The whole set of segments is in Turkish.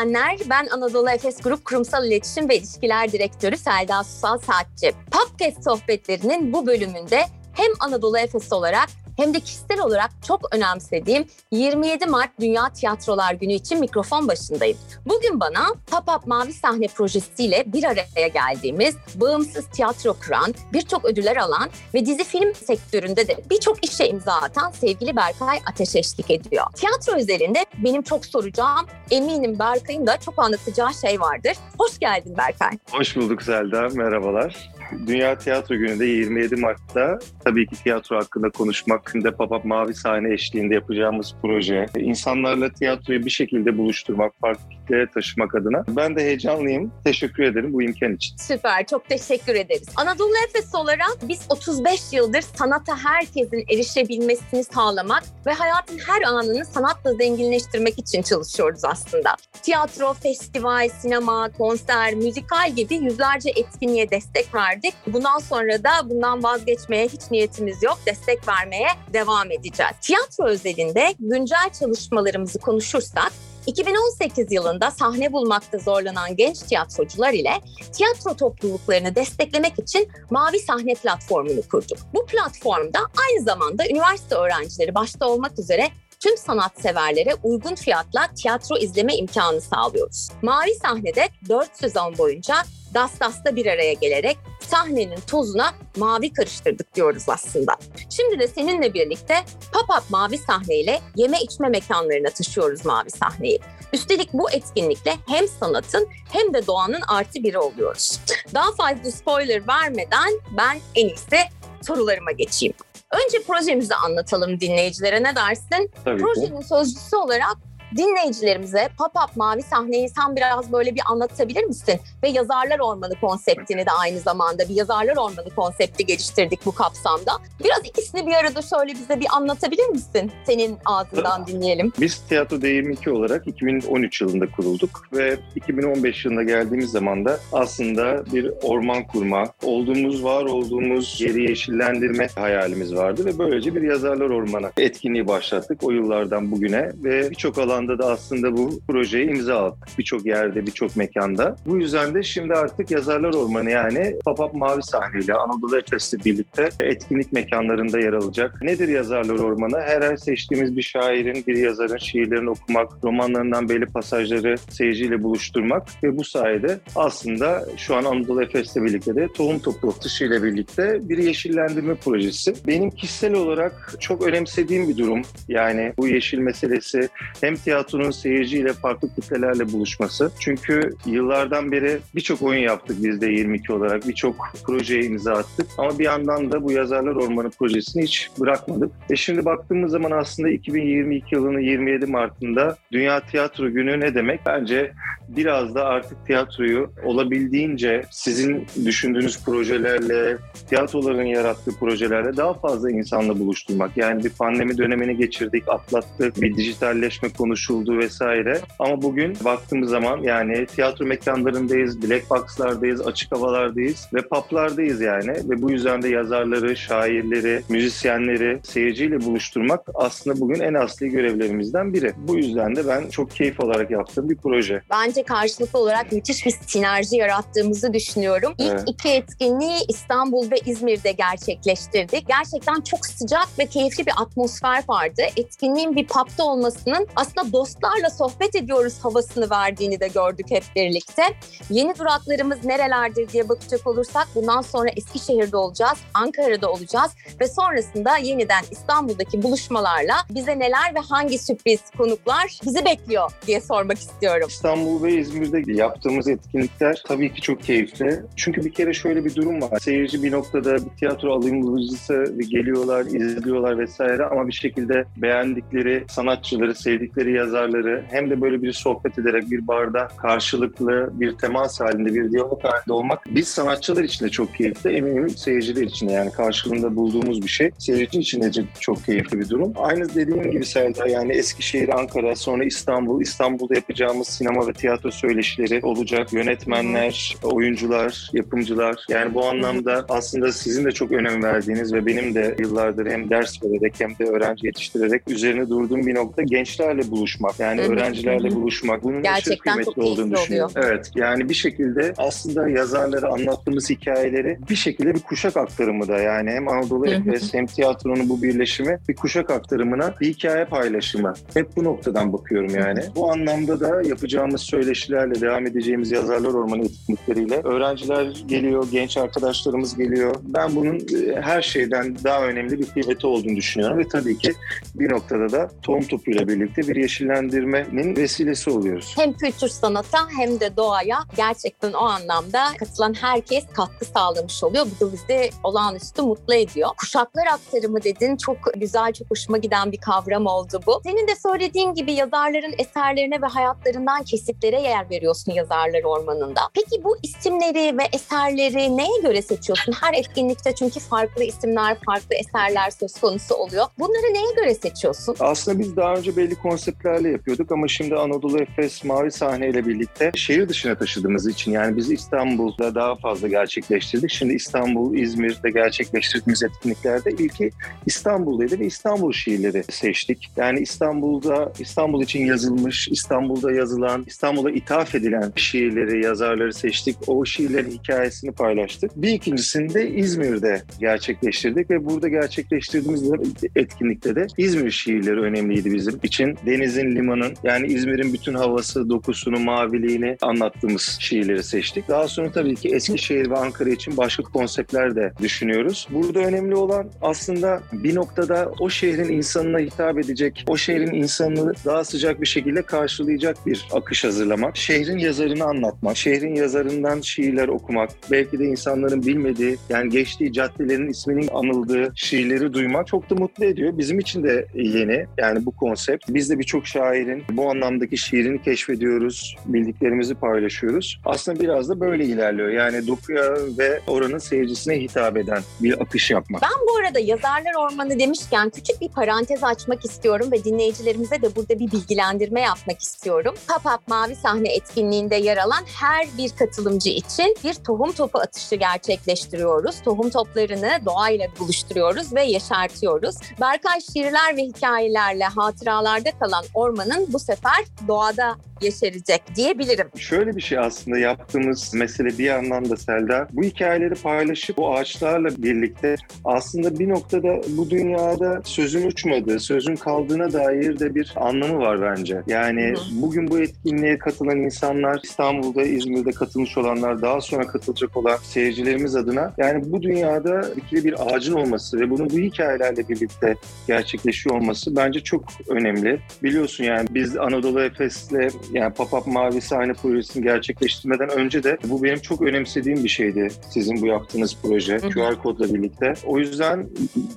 dinleyenler. Ben Anadolu Efes Grup Kurumsal İletişim ve İlişkiler Direktörü Selda Susal Saatçi. Podcast sohbetlerinin bu bölümünde hem Anadolu Efes olarak hem de kişisel olarak çok önemsediğim 27 Mart Dünya Tiyatrolar Günü için mikrofon başındayım. Bugün bana Pop-Up Mavi Sahne projesiyle bir araya geldiğimiz, bağımsız tiyatro kuran, birçok ödüller alan ve dizi film sektöründe de birçok işe imza atan sevgili Berkay Ateş eşlik ediyor. Tiyatro üzerinde benim çok soracağım, eminim Berkay'ın da çok anlatacağı şey vardır. Hoş geldin Berkay. Hoş bulduk Selda, merhabalar. Dünya Tiyatro Günü'nde 27 Mart'ta tabii ki tiyatro hakkında konuşmak, de Papap Mavi Sahne eşliğinde yapacağımız proje, insanlarla tiyatroyu bir şekilde buluşturmak, farklı kitleye taşımak adına. Ben de heyecanlıyım. Teşekkür ederim bu imkan için. Süper, çok teşekkür ederiz. Anadolu Efes olarak biz 35 yıldır sanata herkesin erişebilmesini sağlamak ve hayatın her anını sanatla zenginleştirmek için çalışıyoruz aslında. Tiyatro, festival, sinema, konser, müzikal gibi yüzlerce etkinliğe destek verdik. Bundan sonra da bundan vazgeçmeye hiç niyetimiz yok. Destek vermeye devam edeceğiz. Tiyatro özelinde güncel çalışmalarımızı konuşursak 2018 yılında sahne bulmakta zorlanan genç tiyatrocular ile tiyatro topluluklarını desteklemek için Mavi Sahne platformunu kurduk. Bu platformda aynı zamanda üniversite öğrencileri başta olmak üzere tüm sanatseverlere uygun fiyatla tiyatro izleme imkanı sağlıyoruz. Mavi Sahne'de 4 sezon boyunca Dastas'ta bir araya gelerek sahnenin tozuna mavi karıştırdık diyoruz aslında. Şimdi de seninle birlikte pop-up mavi sahneyle yeme içme mekanlarına taşıyoruz mavi sahneyi. Üstelik bu etkinlikle hem sanatın hem de doğanın artı biri oluyoruz. Daha fazla spoiler vermeden ben en iyisi sorularıma geçeyim. Önce projemizi anlatalım dinleyicilere ne dersin? Tabii Projenin ki. sözcüsü olarak dinleyicilerimize Pop-Up Mavi Sahneyi sen biraz böyle bir anlatabilir misin? Ve Yazarlar Ormanı konseptini de aynı zamanda bir Yazarlar Ormanı konsepti geliştirdik bu kapsamda. Biraz ikisini bir arada şöyle bize bir anlatabilir misin? Senin ağzından dinleyelim. Biz Tiyatro D22 olarak 2013 yılında kurulduk ve 2015 yılında geldiğimiz zaman da aslında bir orman kurma, olduğumuz, var olduğumuz yeri yeşillendirme hayalimiz vardı ve böylece bir yazarlar ormanı etkinliği başlattık o yıllardan bugüne ve birçok alanda da aslında bu projeye imza attık. Birçok yerde, birçok mekanda. Bu yüzden de şimdi artık yazarlar ormanı yani Papap Mavi sahneyle Anadolu Efes'le birlikte etkinlik mekanlarında yer alacak. Nedir yazarlar ormanı? Her ay seçtiğimiz bir şairin, bir yazarın şiirlerini okumak, romanlarından belli pasajları seyirciyle buluşturmak ve bu sayede aslında şu an Anadolu Efes'le birlikte de tohum toplu ile birlikte bir yeşillendirme projesi. Benim kişisel olarak çok önemsediğim bir durum. Yani bu yeşil meselesi hem tiyatronun seyirciyle farklı kitlelerle buluşması. Çünkü yıllardan beri birçok oyun yaptık biz de 22 olarak. Birçok projeye imza attık. Ama bir yandan da bu Yazarlar Ormanı projesini hiç bırakmadık. E şimdi baktığımız zaman aslında 2022 yılının 27 Mart'ında Dünya Tiyatro Günü ne demek? Bence biraz da artık tiyatroyu olabildiğince sizin düşündüğünüz projelerle, tiyatroların yarattığı projelerle daha fazla insanla buluşturmak. Yani bir pandemi dönemini geçirdik, atlattık, bir dijitalleşme konuşuldu vesaire. Ama bugün baktığımız zaman yani tiyatro mekanlarındayız, black box'lardayız, açık havalardayız ve pub'lardayız yani. Ve bu yüzden de yazarları, şairleri, müzisyenleri seyirciyle buluşturmak aslında bugün en asli görevlerimizden biri. Bu yüzden de ben çok keyif alarak yaptığım bir proje. Bence karşılıklı olarak müthiş bir sinerji yarattığımızı düşünüyorum. İlk Evet. iki etkinliği İstanbul ve İzmir'de gerçekleştirdik. Gerçekten çok sıcak ve keyifli bir atmosfer vardı. Etkinliğin bir pub'da olmasının aslında dostlarla sohbet ediyoruz havasını verdiğini de gördük hep birlikte. Yeni duraklarımız nerelerdir diye bakacak olursak bundan sonra Eskişehir'de olacağız, Ankara'da olacağız ve sonrasında yeniden İstanbul'daki buluşmalarla bize neler ve hangi sürpriz konuklar bizi bekliyor diye sormak istiyorum. İstanbul ve İzmir'de yaptığımız etkinlikler tabii ki çok keyifli. Çünkü bir kere şöyle bir durum var. Seyirci bir noktada bir tiyatro alımcısı geliyorlar, izliyorlar vesaire ama bir şekilde beğendikleri sanatçıları, sevdikleri yazarları hem de böyle bir sohbet ederek bir barda karşılıklı bir temas halinde, bir diyalog halinde olmak biz sanatçılar için de çok keyifli. Eminim seyirciler için de yani karşılığında bulduğumuz bir şey. Seyirci için de çok keyifli bir durum. Aynı dediğim gibi Selda yani Eskişehir, Ankara, sonra İstanbul, İstanbul'da yapacağımız sinema ve tiyatro tiyatro söyleşileri olacak. Yönetmenler, oyuncular, yapımcılar. Yani bu anlamda aslında sizin de çok önem verdiğiniz ve benim de yıllardır hem ders vererek hem de öğrenci yetiştirerek üzerine durduğum bir nokta gençlerle buluşmak. Yani öğrencilerle buluşmak. Bunun Gerçekten kıymetli çok olduğunu düşünüyorum. Evet. Yani bir şekilde aslında yazarlara anlattığımız hikayeleri bir şekilde bir kuşak aktarımı da yani hem Anadolu Efes hem tiyatronun bu birleşimi bir kuşak aktarımına bir hikaye paylaşımı. Hep bu noktadan bakıyorum yani. Bu anlamda da yapacağımız söyleşilerle devam edeceğimiz yazarlar ormanı etkinlikleriyle öğrenciler geliyor, genç arkadaşlarımız geliyor. Ben bunun e, her şeyden daha önemli bir kıymeti olduğunu düşünüyorum ve tabii ki bir noktada da tohum topuyla birlikte bir yeşillendirmenin vesilesi oluyoruz. Hem kültür sanata hem de doğaya gerçekten o anlamda katılan herkes katkı sağlamış oluyor. Bu da bizi olağanüstü mutlu ediyor. Kuşaklar aktarımı dedin. Çok güzel, çok hoşuma giden bir kavram oldu bu. Senin de söylediğin gibi yazarların eserlerine ve hayatlarından kesitlere yer veriyorsun yazarlar ormanında. Peki bu isimleri ve eserleri neye göre seçiyorsun? Her etkinlikte çünkü farklı isimler, farklı eserler söz konusu oluyor. Bunları neye göre seçiyorsun? Aslında biz daha önce belli konseptlerle yapıyorduk ama şimdi Anadolu Efes Mavi Sahne ile birlikte şehir dışına taşıdığımız için yani biz İstanbul'da daha fazla gerçekleştirdik. Şimdi İstanbul, İzmir'de gerçekleştirdiğimiz etkinliklerde ilki İstanbul'daydı ve İstanbul şiirleri seçtik. Yani İstanbul'da İstanbul için yazılmış, İstanbul'da yazılan, İstanbul'a ithaf edilen şiirleri, yazarları seçtik. O şiirlerin hikayesini paylaştık. Bir ikincisinde İzmir'de gerçekleştirdik ve burada gerçekleştirdiğimiz etkinlikte de İzmir şiirleri önemliydi bizim için. Denizin, limanın yani İzmir'in bütün havası, dokusunu, maviliğini anlattığımız şiirleri seçtik. Daha sonra tabii ki Eskişehir ve Ankara için başka konseptler de düşünüyoruz. Burada önemli olan aslında bir noktada o şehrin insanına hitap edecek, o şehrin insanını daha sıcak bir şekilde karşılayacak bir akış hazırlamak. Şehrin yazarını anlatmak, şehrin yazarından şiirler okumak, belki de insanların bilmediği, yani geçtiği caddelerin isminin anıldığı şiirleri duymak çok da mutlu ediyor. Bizim için de yeni yani bu konsept. Biz de birçok şairin bu anlamdaki şiirini keşfediyoruz, bildiklerimizi paylaşıyoruz. Aslında biraz da böyle ilerliyor. Yani dokuya ve oranın seyircisine hitap eden bir akış yapmak. Ben bu arada yazarlar ormanı demişken küçük bir parantez açmak istiyorum ve dinleyicilerimize de burada bir bilgilendirme yapmak istiyorum. Papap Mavi Sahne etkinliğinde yer alan her bir katılımcı için bir tohum topu atışı gerçekleştiriyoruz. Tohum toplarını doğayla buluşturuyoruz ve yeşertiyoruz. Berkay şiirler ve hikayelerle hatıralarda kalan ormanın bu sefer doğada yeşerecek diyebilirim. Şöyle bir şey aslında yaptığımız mesele bir yandan da Selda. Bu hikayeleri paylaşıp bu ağaçlarla birlikte aslında bir noktada bu dünyada sözün uçmadığı, sözün kaldığına dair de bir anlamı var bence. Yani Hı. bugün bu etkinliğe katılan insanlar, İstanbul'da, İzmir'de katılmış olanlar, daha sonra katılacak olan seyircilerimiz adına yani bu dünyada dikili bir ağacın olması ve bunun bu hikayelerle birlikte gerçekleşiyor olması bence çok önemli. Biliyorsun yani biz Anadolu Efes'le yani Papap Mavi Sahne projesini gerçekleştirmeden önce de bu benim çok önemsediğim bir şeydi sizin bu yaptığınız proje hı hı. QR kodla birlikte. O yüzden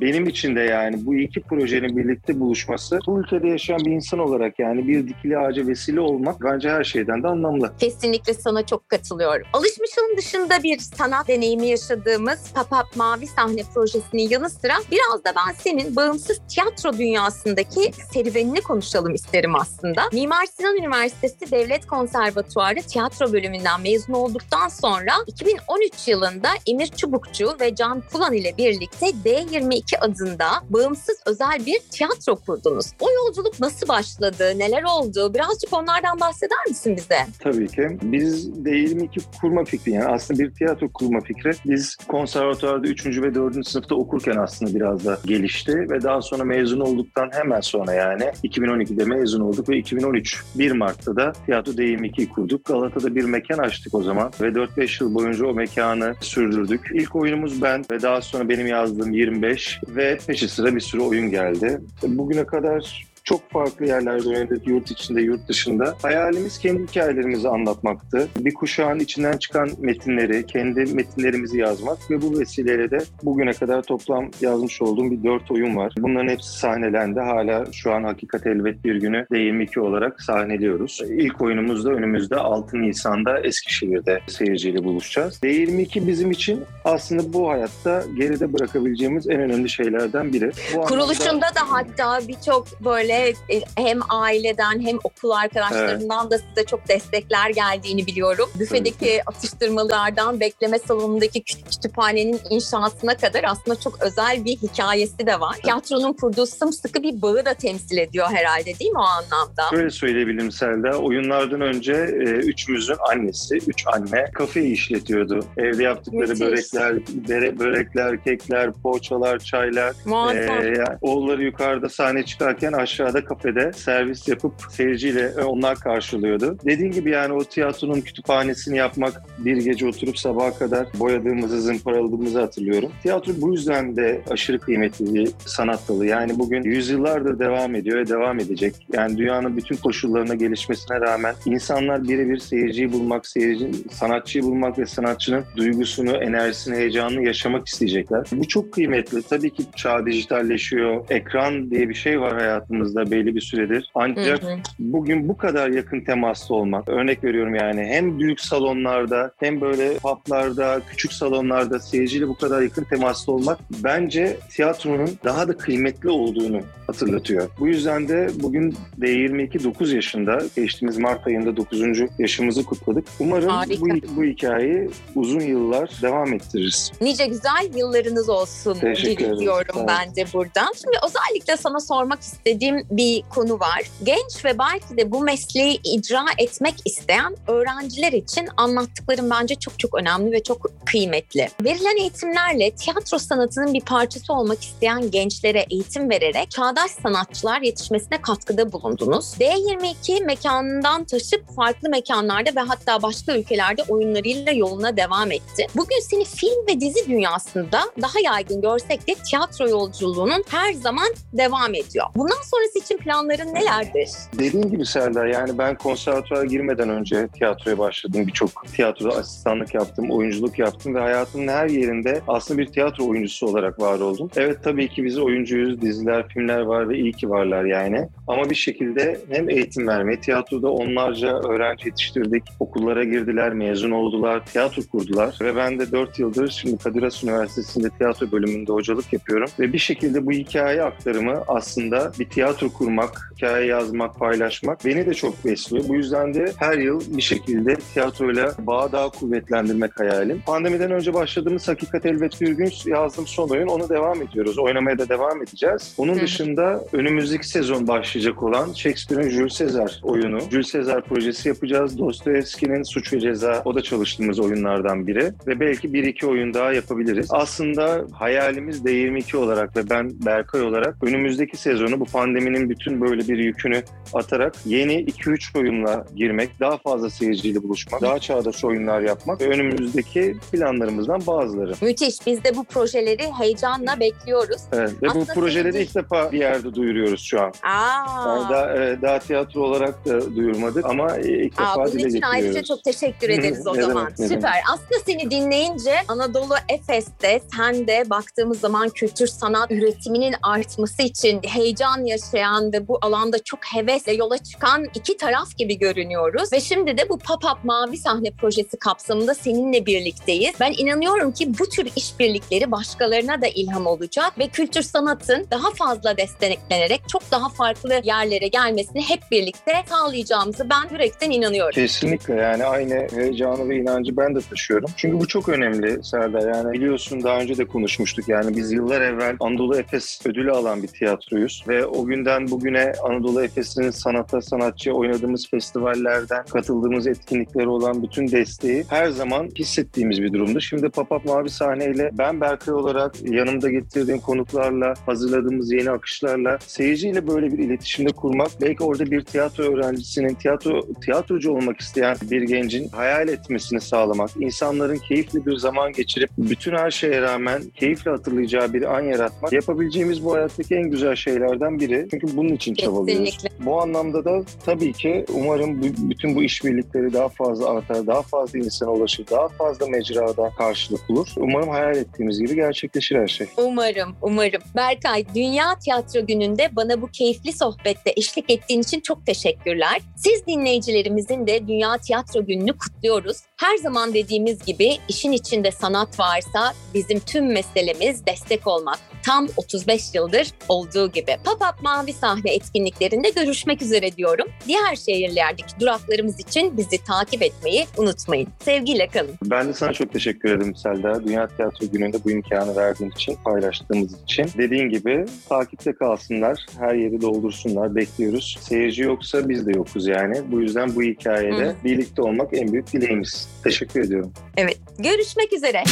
benim için de yani bu iki projenin birlikte buluşması bu ülkede yaşayan bir insan olarak yani bir dikili ağaca vesile olmak bence her şeyden de anlamlı. Kesinlikle sana çok katılıyorum. Alışmışın dışında bir sanat deneyimi yaşadığımız Papap Mavi Sahne projesinin yanı sıra biraz da ben senin bağımsız tiyatro dünyasındaki serüvenini konuşalım isterim aslında. Mimar Sinan Üniversitesi Devlet Konservatuarı tiyatro bölümünden mezun olduktan sonra 2013 yılında Emir Çubukçu ve Can Kulan ile birlikte D22 adında bağımsız özel bir tiyatro kurdunuz. O yolculuk nasıl başladı? Neler oldu? Birazcık onlardan bahseder misin bize? Tabii ki. Biz D22 kurma fikri yani aslında bir tiyatro kurma fikri. Biz konservatuarda 3. ve 4. sınıfta okurken aslında biraz da gelişti ve daha sonra mezun olduktan hemen sonra yani 2012'de mezun olduk ve 2013 1 Mart'ta da Tiyatro D22'yi kurduk. Galata'da bir mekan açtık o zaman ve 4-5 yıl boyunca o mekanı sürdürdük. İlk oyunumuz ben ve daha sonra benim yazdığım 25 ve peşi sıra bir sürü oyun geldi. Bugüne kadar çok farklı yerlerde oynadık, yurt içinde, yurt dışında. Hayalimiz kendi hikayelerimizi anlatmaktı. Bir kuşağın içinden çıkan metinleri, kendi metinlerimizi yazmak ve bu vesileyle de bugüne kadar toplam yazmış olduğum bir dört oyun var. Bunların hepsi sahnelendi. Hala şu an Hakikat Elbet Bir Günü D22 olarak sahneliyoruz. İlk oyunumuz da önümüzde 6 Nisan'da Eskişehir'de seyirciyle buluşacağız. D22 bizim için aslında bu hayatta geride bırakabileceğimiz en önemli şeylerden biri. Bu Kuruluşunda anlamda... da hatta birçok böyle böyle e, hem aileden hem okul arkadaşlarından da size çok destekler geldiğini biliyorum. Büfedeki atıştırmalardan bekleme salonundaki küt- kütüphanenin inşasına kadar aslında çok özel bir hikayesi de var. Tiyatronun kurduğu sımsıkı bir bağı da temsil ediyor herhalde değil mi o anlamda? Şöyle söyleyebilirim Selda. Oyunlardan önce e, üçümüzün annesi, üç anne kafeyi işletiyordu. Evde yaptıkları Müthiş. börekler, bere- börekler, kekler, poğaçalar, çaylar. Muazzam. Ee, yani oğulları yukarıda sahne çıkarken aşağıda kafede servis yapıp seyirciyle e, onlar karşılıyordu. Dediğim gibi yani o tiyatronun kütüphanesini yapmak bir gece oturup sabaha kadar boyadığımızı, zımparaladığımızı hatırlıyorum. Tiyatro bu yüzden de aşırı kıymetli bir sanat dalı. Yani bugün yüzyıllardır devam ediyor ve devam edecek. Yani dünyanın bütün koşullarına gelişmesine rağmen insanlar birebir seyirciyi bulmak, seyircinin sanatçıyı bulmak ve sanatçının duygusunu, enerjisini, heyecanını yaşamak isteyecekler. Bu çok kıymetli. Tabii ki çağ dijitalleşiyor. Ekran diye bir şey var hayatımızda belli bir süredir. Ancak Hı hı. bugün bu kadar yakın temaslı olmak, örnek veriyorum yani hem büyük salonlarda hem böyle publarda, küçük salonlarda seyirciyle bu kadar yakın temaslı olmak bence tiyatronun daha da kıymetli olduğunu hatırlatıyor. Bu yüzden de bugün D22 9 yaşında, geçtiğimiz Mart ayında 9. yaşımızı kutladık. Umarım Harika. bu, bu hikayeyi uzun yıllar devam ettiririz. Nice güzel yıllarınız olsun Teşekkür Sağ ol. ben de buradan. Şimdi özellikle sana sormak istediğim bir konu var. Genç ve belki de bu mesleği icra etmek isteyen öğrenciler için anlattıklarım bence çok çok önemli ve çok kıymetli. Verilen eğitimlerle tiyatro sanatının bir parçası olmak isteyen gençlere eğitim vererek çağdaş sanatçılar yetişmesine katkıda bulundunuz. D22 mekanından taşıp farklı mekanlarda ve hatta başka ülkelerde oyunlarıyla yoluna devam etti. Bugün seni film ve dizi dünyasında daha yaygın görsek de tiyatro yolculuğunun her zaman devam ediyor. Bundan sonrası için planların nelerdir? Dediğim gibi Serdar yani ben konservatuara girmeden önce tiyatroya başladım. Birçok tiyatroda asistanlık yaptım, oyunculuk yaptım ve hayatımın her yerinde aslında bir tiyatro oyuncusu olarak var oldum. Evet tabii ki biz oyuncuyuz, diziler, filmler var ve iyi ki varlar yani. Ama bir şekilde hem eğitim vermeyi, tiyatroda onlarca öğrenci yetiştirdik. Okullara girdiler, mezun oldular, tiyatro kurdular ve ben de 4 yıldır şimdi Kadir Has Üniversitesi'nde tiyatro bölümünde hocalık yapıyorum ve bir şekilde bu hikaye aktarımı aslında bir tiyatro kurmak, hikaye yazmak, paylaşmak beni de çok besliyor. Bu yüzden de her yıl bir şekilde tiyatroyla bağı daha kuvvetlendirmek hayalim. Pandemiden önce başladığımız Hakikat Elbet Bir Gün yazdığım son oyun. Onu devam ediyoruz. Oynamaya da devam edeceğiz. Onun Hı. Dışında önümüzdeki sezon başlayacak olan Shakespeare'in Jules Caesar oyunu. Jules Caesar projesi yapacağız. Dostoyevski'nin Suç ve Ceza o da çalıştığımız oyunlardan biri. Ve belki bir iki oyun daha yapabiliriz. Aslında hayalimiz D22 olarak ve ben Berkay olarak önümüzdeki sezonu bu pandeminin bütün böyle bir yükünü atarak yeni 2-3 oyunla girmek, daha fazla seyirciyle buluşmak, daha çağdaş oyunlar yapmak ve önümüzdeki planlarımızdan bazıları. Müthiş. Biz de bu projeleri heyecanla bekliyoruz. Evet. Ve bu Aslında projeleri senin- ilk defa bir yerde duyuruyoruz şu an. Aa. Yani daha, evet, daha tiyatro olarak da duyurmadık ama ilk Aa, defa bunun dile için ayrıca çok teşekkür ederiz o Ne zaman. demek, Süper. demek. Aslında seni dinleyince Anadolu Efes'te sen de baktığımız zaman kültür sanat üretiminin artması için heyecan yaşayan ve bu alanda çok hevesle yola çıkan iki taraf gibi görünüyoruz. Ve şimdi de bu Pop-Up Mavi Sahne projesi kapsamında seninle birlikteyiz. Ben inanıyorum ki bu tür işbirlikleri başkalarına da ilham olacak ve kültür sanatın daha fazla desteklenerek çok daha farklı yerlere gelmesini hep birlikte sağlayacağımızı ben yürekten inanıyorum. Kesinlikle yani aynı heyecanı ve inancı ben de taşıyorum. Çünkü bu çok önemli Serdar. Yani biliyorsun daha önce de konuşmuştuk. Yani biz yıllar evvel Anadolu Efes ödülü alan bir tiyatroyuz. Ve o günden bugüne Anadolu Efes'in sanata, sanatçıya oynadığımız festivallerden, katıldığımız etkinliklere olan bütün desteği her zaman hissettiğimiz bir durumdu. Şimdi Papap Mavi sahneyle ben Berkay olarak yanımda getirdiğim konuklarla, hazırladığımız yeni akışlarla seyirciyle böyle bir iletişimde kurmak belki orada bir tiyatro öğrencisinin, tiyatro tiyatrocu olmak isteyen bir gencin hayal etmesini sağlamak, insanların keyifli bir zaman geçirip bütün her şeye rağmen keyifle hatırlayacağı bir an yaratmak yapabileceğimiz bu hayattaki en güzel şeylerden biri. Çünkü bunun için çabalıyoruz. Kesinlikle. Bu anlamda da tabii ki umarım bu, bütün bu işbirlikleri daha fazla artar, daha fazla insana ulaşır, daha fazla mecrada karşılık bulur. Umarım hayal ettiğimiz gibi gerçekleşir her şey. Umarım, umarım. Berkay, dünya Tiyatro Günü'nde bana bu keyifli sohbette eşlik ettiğin için çok teşekkürler. Siz dinleyicilerimizin de Dünya Tiyatro Günü'nü kutluyoruz. Her zaman dediğimiz gibi işin içinde sanat varsa bizim tüm meselemiz destek olmak. Tam 35 yıldır olduğu gibi. Pop-up Mavi Sahne etkinliklerinde görüşmek üzere diyorum. Diğer şehirlerdeki duraklarımız için bizi takip etmeyi unutmayın. Sevgiyle kalın. Ben de sana çok teşekkür ederim Selda. Dünya Tiyatro Günü'nde bu imkanı verdiğin için, paylaştığımız için. Dediğin gibi takipte kalsınlar, her yeri doldursunlar, bekliyoruz. Seyirci yoksa biz de yokuz yani. Bu yüzden bu hikayede Hı. birlikte olmak en büyük dileğimiz. Teşekkür ediyorum. Evet, görüşmek üzere.